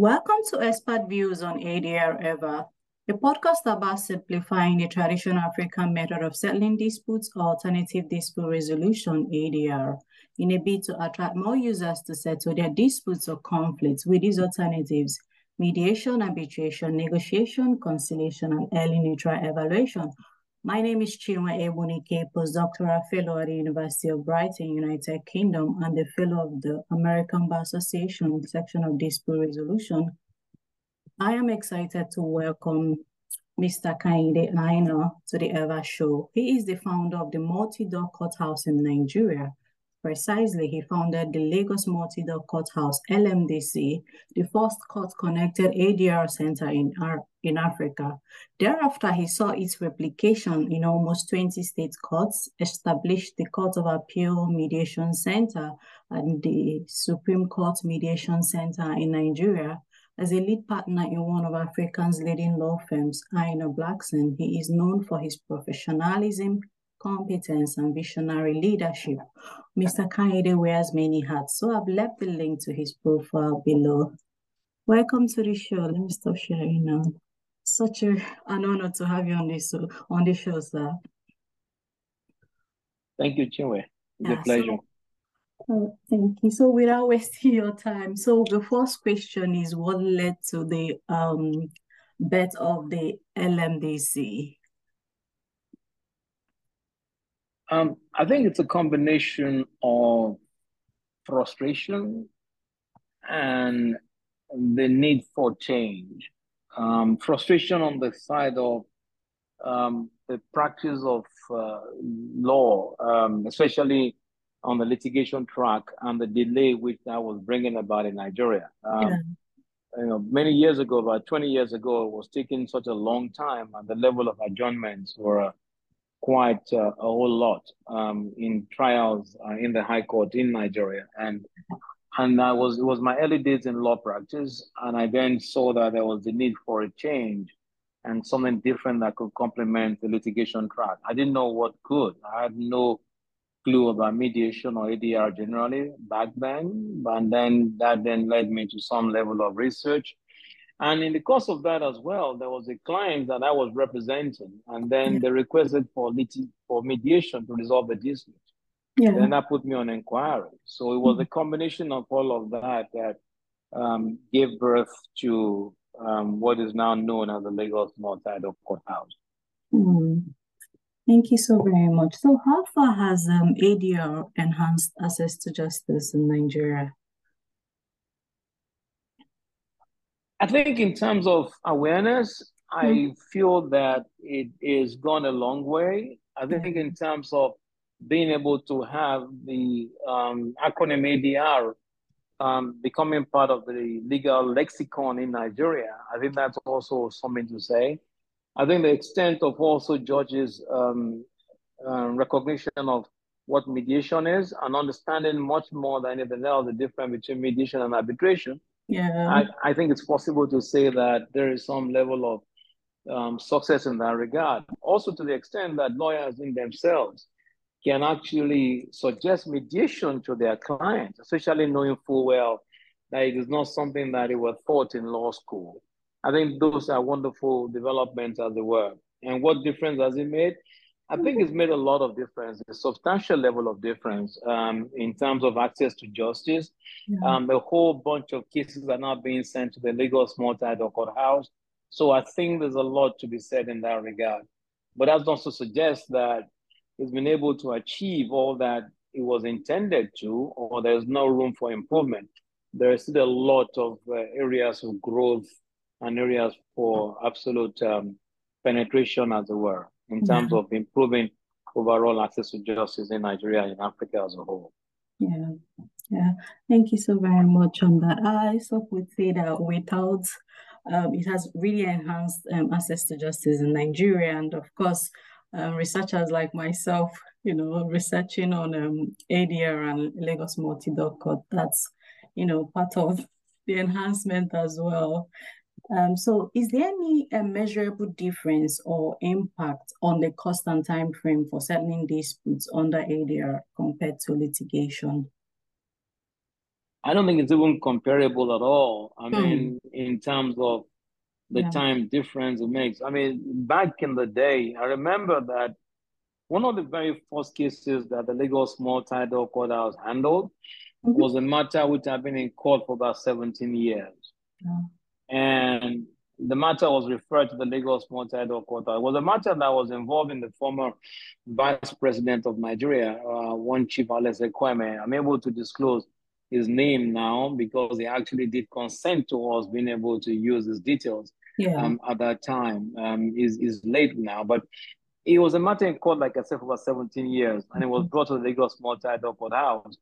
Welcome to Expert Views on ADR EVA, a podcast about simplifying the traditional African method of settling disputes or alternative dispute resolution ADR in a bid to attract more users to settle their disputes or conflicts with these alternatives mediation, arbitration, negotiation, conciliation, and early neutral evaluation. My name is Chinwe Ebunike, postdoctoral fellow at the University of Brighton, United Kingdom, and the fellow of the American Bar Association section of dispute resolution. I am excited to welcome Mr. Kehinde Aina to the EVA show. He is the founder of the Multi-Door Courthouse in Nigeria, Precisely, he founded the Lagos Multi-Door Courthouse, LMDC, the first court-connected ADR center in, in Africa. Thereafter, he saw its replication in almost 20 state courts, established the Court of Appeal Mediation Center and the Supreme Court Mediation Center in Nigeria. As a lead partner in one of Africa's leading law firms, Aina Blankson, he is known for his professionalism, competence, and visionary leadership. Mr. Kehinde wears many hats, so I've left the link to his profile below. Welcome to the show. Let me stop sharing now. Such a, an honor to have you on this on the show, sir. Thank you, Chinwe. It's yeah, a pleasure. So, oh, thank you. So without wasting your time, so the first question is what led to the um bet of the LMDC? Um, I think it's a combination of frustration and the need for change. Um, frustration on the side of um, the practice of uh, law, um, especially on the litigation track and the delay which that was bringing about in Nigeria. Um, yeah. You know, many years ago, about 20 years ago, it was taking such a long time and the level of adjournments were quite uh, a whole lot um, in trials uh, in the High Court in Nigeria, and and I was it was my early days in law practice, and I then saw that there was the need for a change and something different that could complement the litigation track. I didn't know what could. I had no clue about mediation or ADR generally back then, and then that then led me to some level of research and in the course of that as well, there was a client that I was representing, and then yeah. they requested for lit- for mediation to resolve the dispute. Yeah. Then that put me on inquiry. So it was mm-hmm. a combination of all of that that um, gave birth to um, what is now known as the Lagos Multi-Door Courthouse. Mm-hmm. Thank you so very much. So, how far has um, ADR enhanced access to justice in Nigeria? I think in terms of awareness, I mm-hmm. feel that it is gone a long way. I think in terms of being able to have the um, acronym ADR um, becoming part of the legal lexicon in Nigeria, I think that's also something to say. I think the extent of also judges' um, uh, recognition of what mediation is and understanding much more than anything else the difference between mediation and arbitration yeah. I, I think it's possible to say that there is some level of um, success in that regard. Also, to the extent that lawyers in themselves can actually suggest mediation to their clients, especially knowing full well that it is not something that they were taught in law school. I think those are wonderful developments as it were. And what difference has it made? I think it's made a lot of difference, a substantial level of difference um, in terms of access to justice. Yeah. Um, a whole bunch of cases are now being sent to the Lagos Multi-Door Courthouse. So I think there's a lot to be said in that regard. But that also suggests that it's been able to achieve all that it was intended to, or there's no room for improvement. There is still a lot of uh, areas of growth and areas for absolute um, penetration, as it were in terms yeah. of improving overall access to justice in Nigeria and Africa as a whole. Yeah, yeah. Thank you so very much on that. I also would say that without um, it has really enhanced um, access to justice in Nigeria, and of course, um, researchers like myself, you know, researching on um, ADR and Lagos Multi-Door Court, that's you know part of the enhancement as well. Um, so is there any uh, measurable difference or impact on the cost and time frame for settling disputes under ADR compared to litigation? I don't think it's even comparable at all. I mm. mean, in terms of the yeah. time difference it makes. I mean, back in the day, I remember that one of the very first cases that the Lagos Multi-Door Courthouse handled mm-hmm. was a matter which had been in court for about 17 years. Yeah. And the matter was referred to the Lagos Multi-Door Courthouse. It was a matter that was involving the former vice president of Nigeria, uh, one Chief Alex Ekwueme. I'm able to disclose his name now because he actually did consent to us being able to use his details yeah. um, at that time. Um, is is late now, but it was a matter in court, like I said, for about 17 years, and it was mm-hmm. brought to the Lagos Multi-Door Courthouse.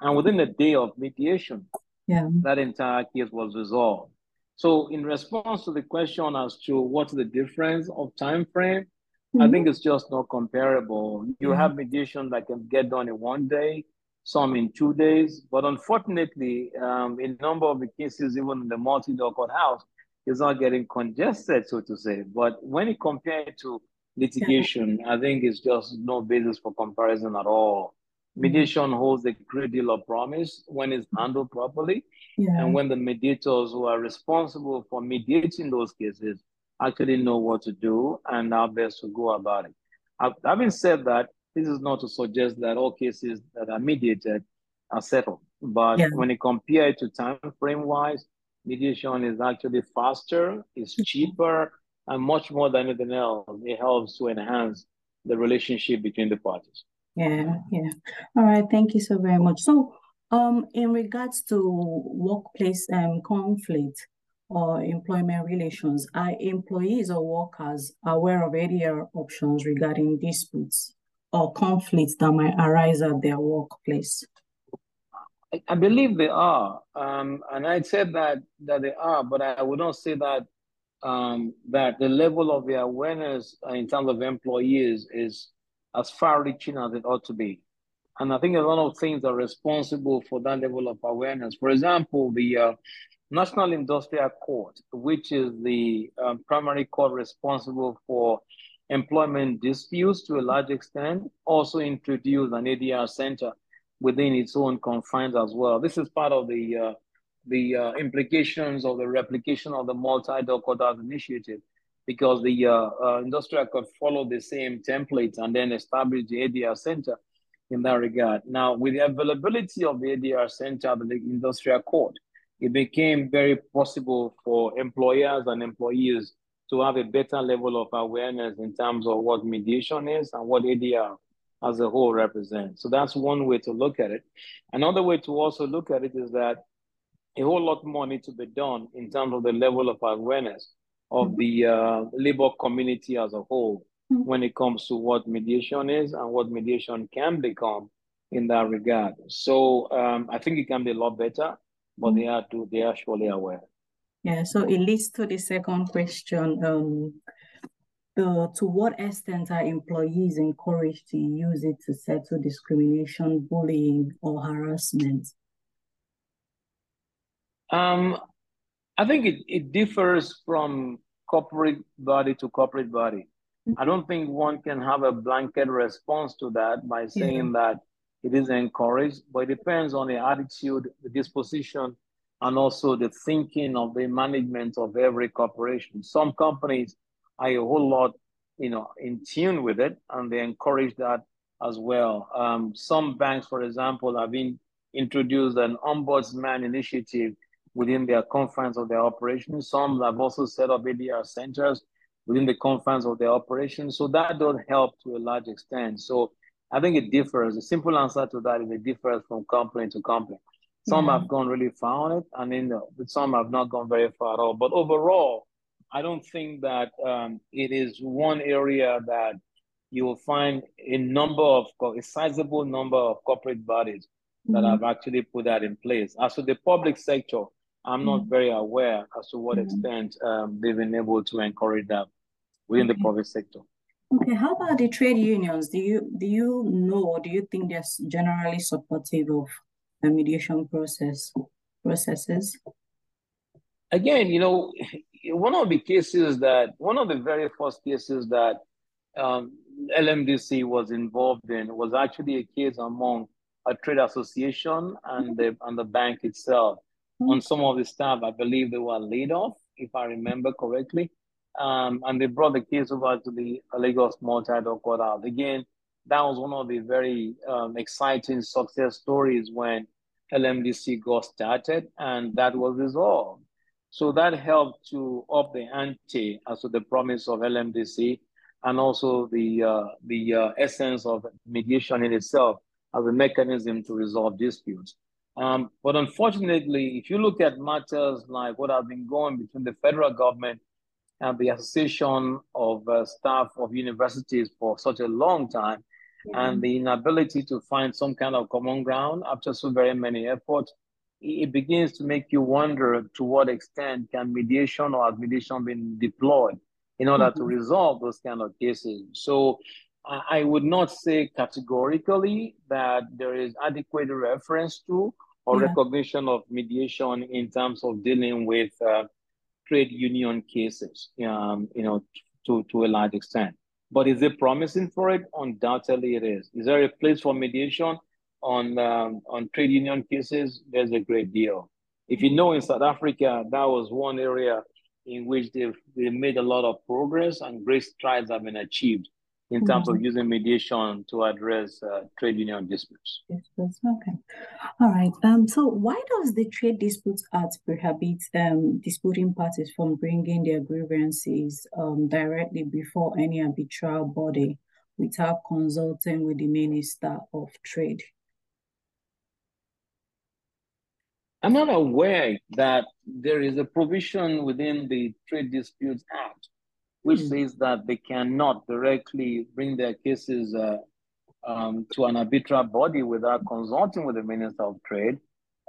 And within a day of mediation, yeah. that entire case was resolved. So, in response to the question as to what's the difference of time frame, mm-hmm. I think it's just not comparable. You mm-hmm. have mediation that can get done in one day, some in two days, but unfortunately, um, in a number of the cases, even in the multi-door courthouse, is not getting congested, so to say. But when you compare it to litigation, I think it's just no basis for comparison at all. Mm-hmm. Mediation holds a great deal of promise when it's handled properly, yeah. and when the mediators who are responsible for mediating those cases actually know what to do and how best to go about it. Having said that, this is not to suggest that all cases that are mediated are settled, but yeah. when you compare it to time frame wise, mediation is actually faster, it's mm-hmm. cheaper, and much more than anything else, it helps to enhance the relationship between the parties. Yeah, yeah. All right, thank you so very much. So, um, in regards to workplace um, conflict or employment relations, are employees or workers aware of ADR options regarding disputes or conflicts that might arise at their workplace? I believe they are, um, and I said that that they are, but I would not say that um, that the level of the awareness in terms of employees is as far-reaching as it ought to be. And I think a lot of things are responsible for that level of awareness. For example, the uh, National Industrial Court, which is the um, primary court responsible for employment disputes to a large extent, also introduced an ADR center within its own confines as well. This is part of the uh, the uh, implications of the replication of the multi-door courthouse initiative because the uh, uh, industrial could follow the same template and then establish the ADR center in that regard. Now, with the availability of the ADR center the industrial court, it became very possible for employers and employees to have a better level of awareness in terms of what mediation is and what ADR as a whole represents. So that's one way to look at it. Another way to also look at it is that a whole lot more needs to be done in terms of the level of awareness of mm-hmm. the uh, labor community as a whole mm-hmm. when it comes to what mediation is and what mediation can become in that regard. So um, I think it can be a lot better, but mm-hmm. they are to, they are surely aware. Yeah, so it leads to the second question. Um, the, to what extent are employees encouraged to use it to settle discrimination, bullying, or harassment? Um, I think it, it differs from corporate body to corporate body. Mm-hmm. I don't think one can have a blanket response to that by saying that it is encouraged, but it depends on the attitude, the disposition, and also the thinking of the management of every corporation. Some companies are a whole lot, you know, in tune with it, and they encourage that as well. Um, some banks, for example, have been introduced an ombudsman initiative within their confines of their operations. Some have also set up ADR centers within the confines of their operations. So that does help to a large extent. So I think it differs. The simple answer to that is it differs from company to company. Some have gone really far on it, and then some have not gone very far at all. But overall, I don't think that um, it is one area that you will find a number of a sizable number of corporate bodies that mm-hmm. have actually put that in place. As for the public sector, I'm not mm. very aware as to what mm-hmm. extent um, they've been able to encourage that within the private sector. Okay, how about the trade unions? Do you do you know or do you think they're generally supportive of the mediation process processes? Again, you know, one of the cases that one of the very first cases that um, LMDC was involved in was actually a case among a trade association and the and the bank itself. Mm-hmm. On some of the staff, I believe they were laid off, if I remember correctly. Um, and they brought the case over to the Lagos Multi-Door Courthouse. Again, that was one of the very um, exciting success stories when LMDC got started and that was resolved. So that helped to up the ante as to the promise of LMDC and also the, uh, the uh, essence of mediation in itself as a mechanism to resolve disputes. Um, but unfortunately, if you look at matters like what have been going between the federal government and the Association of uh, Staff of Universities for such a long time, yeah. and the inability to find some kind of common ground after so very many efforts, it begins to make you wonder to what extent can mediation or admonition be deployed in order mm-hmm. to resolve those kind of cases. So I would not say categorically that there is adequate reference to or yeah. recognition of mediation in terms of dealing with uh, trade union cases, um, you know, to, to a large extent. But is it promising for it? Undoubtedly it is. Is there a place for mediation on, um, on trade union cases? There's a great deal. If you know in South Africa, that was one area in which they've, they made a lot of progress and great strides have been achieved in terms mm-hmm. of using mediation to address uh, trade union disputes. Disputes, okay. All right. Um, so why does the Trade Disputes Act prohibit um, disputing parties from bringing their grievances um, directly before any arbitral body without consulting with the Minister of Trade? I'm not aware that there is a provision within the Trade Disputes Act which mm. says that they cannot directly bring their cases uh, um, to an arbitral body without consulting with the Minister of Trade.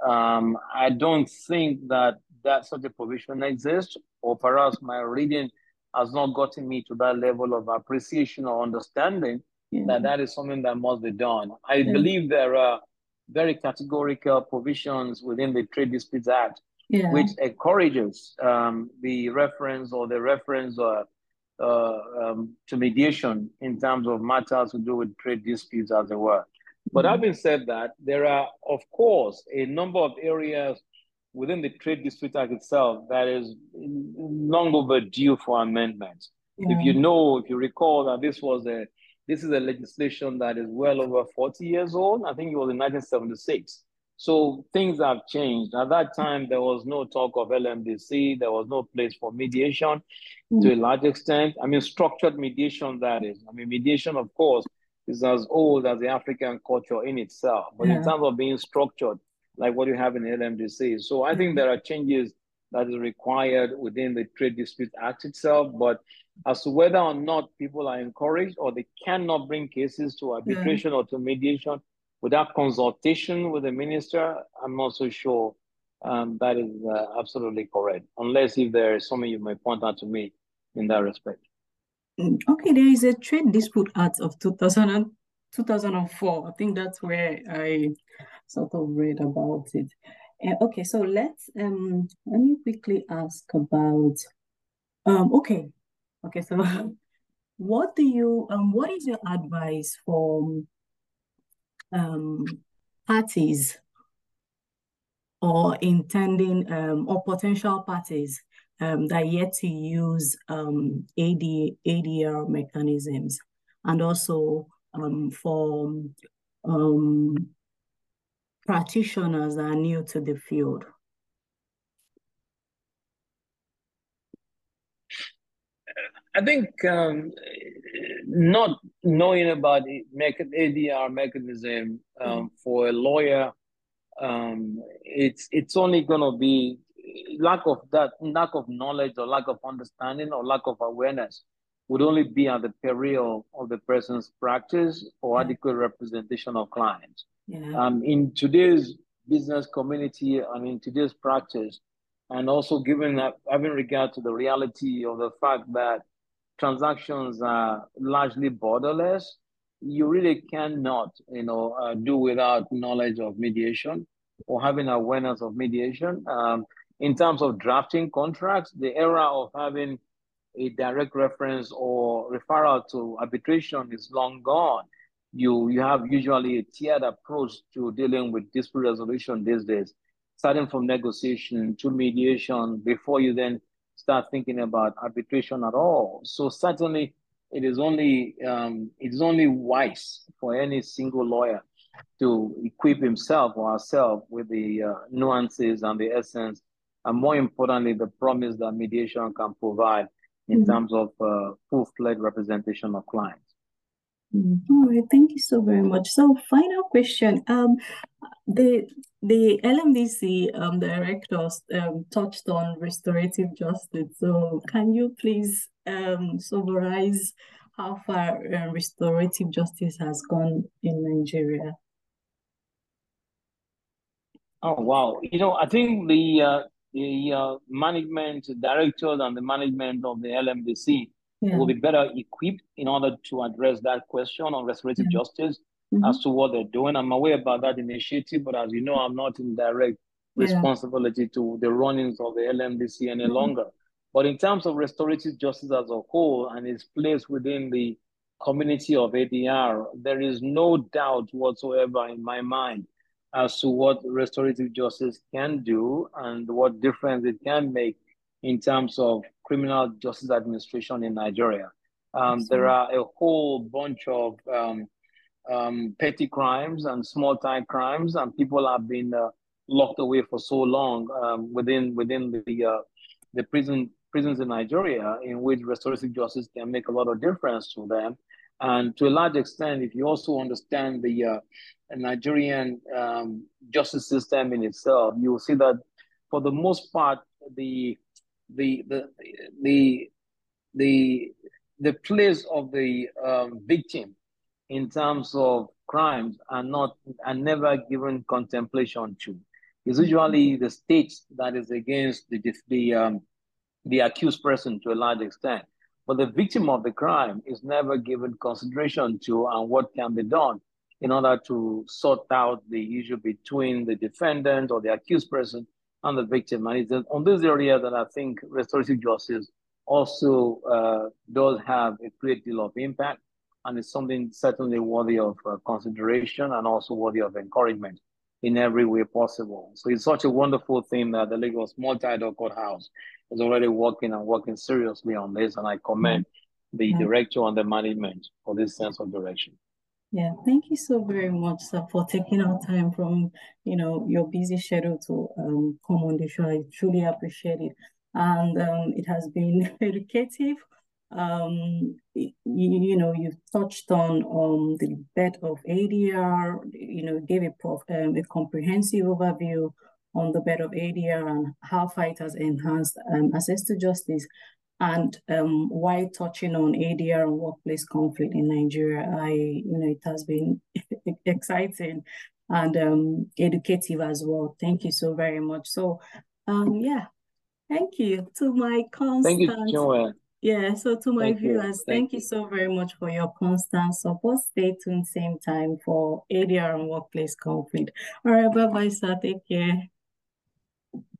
Um, I don't think that that such a provision exists, or perhaps my reading has not gotten me to that level of appreciation or understanding yeah. that that is something that must be done. I yeah. believe there are very categorical provisions within the Trade Disputes Act, yeah. which encourages um, the reference or the reference or uh, um, to mediation in terms of matters to do with trade disputes, as it were. But mm-hmm. having said that, there are, of course, a number of areas within the Trade Dispute Act itself that is long overdue for amendments. Yeah. If you know, if you recall that this was a this is a legislation that is well over 40 years old. I think it was in 1976. So things have changed. At that time, there was no talk of LMDC. There was no place for mediation mm. to a large extent. I mean, structured mediation, that is. I mean, mediation, of course, is as old as the African culture in itself. But yeah. in terms of being structured, like what you have in LMDC. So I think there are changes that is required within the Trade Dispute Act itself. But as to whether or not people are encouraged or they cannot bring cases to arbitration yeah. or to mediation, without consultation with the minister, I'm not so sure um, that is uh, absolutely correct, unless if there is something you may point out to me in that respect. Mm, okay, there is a Trade Dispute Act of 2000 and, 2004. I think that's where I sort of read about it. Uh, okay, so let's um let me quickly ask about um okay okay so what do you um what is your advice for um, parties or intending um, or potential parties um, that yet to use um, AD, ADR mechanisms and also um, for um, practitioners that are new to the field. I think um, not knowing about the ADR mechanism um, mm. for a lawyer, um, it's it's only going to be lack of that lack of knowledge or lack of understanding or lack of awareness would only be at the peril of the person's practice or yeah. adequate representation of clients. Yeah. Um, in today's business community and in today's practice, and also given that having regard to the reality of the fact that transactions are largely borderless, you really cannot, you know, uh, do without knowledge of mediation or having awareness of mediation. Um, in terms of drafting contracts, the era of having a direct reference or referral to arbitration is long gone. you you have usually a tiered approach to dealing with dispute resolution these days, starting from negotiation to mediation before you then start thinking about arbitration at all. So certainly, it is only um, it is only wise for any single lawyer to equip himself or herself with the uh, nuances and the essence, and more importantly, the promise that mediation can provide in mm-hmm. terms of uh, full-fledged representation of clients. Mm-hmm. All right, thank you so very much. So, final question. Um, the the LMDC um, directors um, touched on restorative justice. So, can you please um, summarize how far uh, restorative justice has gone in Nigeria? Oh wow! You know, I think the uh, the uh, management directors and the management of the LMDC yeah. will be better equipped in order to address that question on restorative yeah. justice mm-hmm. as to what they're doing. I'm aware about that initiative, but as you know, I'm not in direct responsibility yeah. to the runnings of the LMDC any mm-hmm. longer. But in terms of restorative justice as a whole and its place within the community of ADR, there is no doubt whatsoever in my mind as to what restorative justice can do and what difference it can make in terms of criminal justice administration in Nigeria. Um, there are a whole bunch of um, um, petty crimes and small time crimes, and people have been uh, locked away for so long um, within within the uh, the prison prisons in Nigeria, in which restorative justice can make a lot of difference to them. And to a large extent, if you also understand the uh, Nigerian um, justice system in itself, you will see that for the most part, the the the the the the place of the um, victim in terms of crimes are not are never given contemplation to. It's usually the state that is against the the um, the accused person to a large extent, but the victim of the crime is never given consideration to and what can be done in order to sort out the issue between the defendant or the accused person and the victim. And it's on this area that I think restorative justice also uh, does have a great deal of impact and it's something certainly worthy of uh, consideration and also worthy of encouragement in every way possible. So it's such a wonderful thing that the Lagos Multi-Door Courthouse is already working and working seriously on this, and I commend the yeah. director and the management for this sense of direction. Yeah, thank you so very much, sir, for taking our time from you know your busy schedule to um, come on the show. I truly appreciate it, and um, it has been educative. Um, you, you know, you touched on um the bed of ADR. You know, gave a prof, um, a comprehensive overview on the bed of ADR and how it has enhanced um, access to justice and um, while touching on ADR and workplace conflict in Nigeria, I, you know, it has been exciting and um, educative as well. Thank you so very much. So, um, yeah, thank you to my constant. Thank you, Joanne. Yeah, so to my thank viewers, you. Thank, you so very much for your constant support. Stay tuned same time for ADR and workplace conflict. All right, bye-bye, sir. Take care.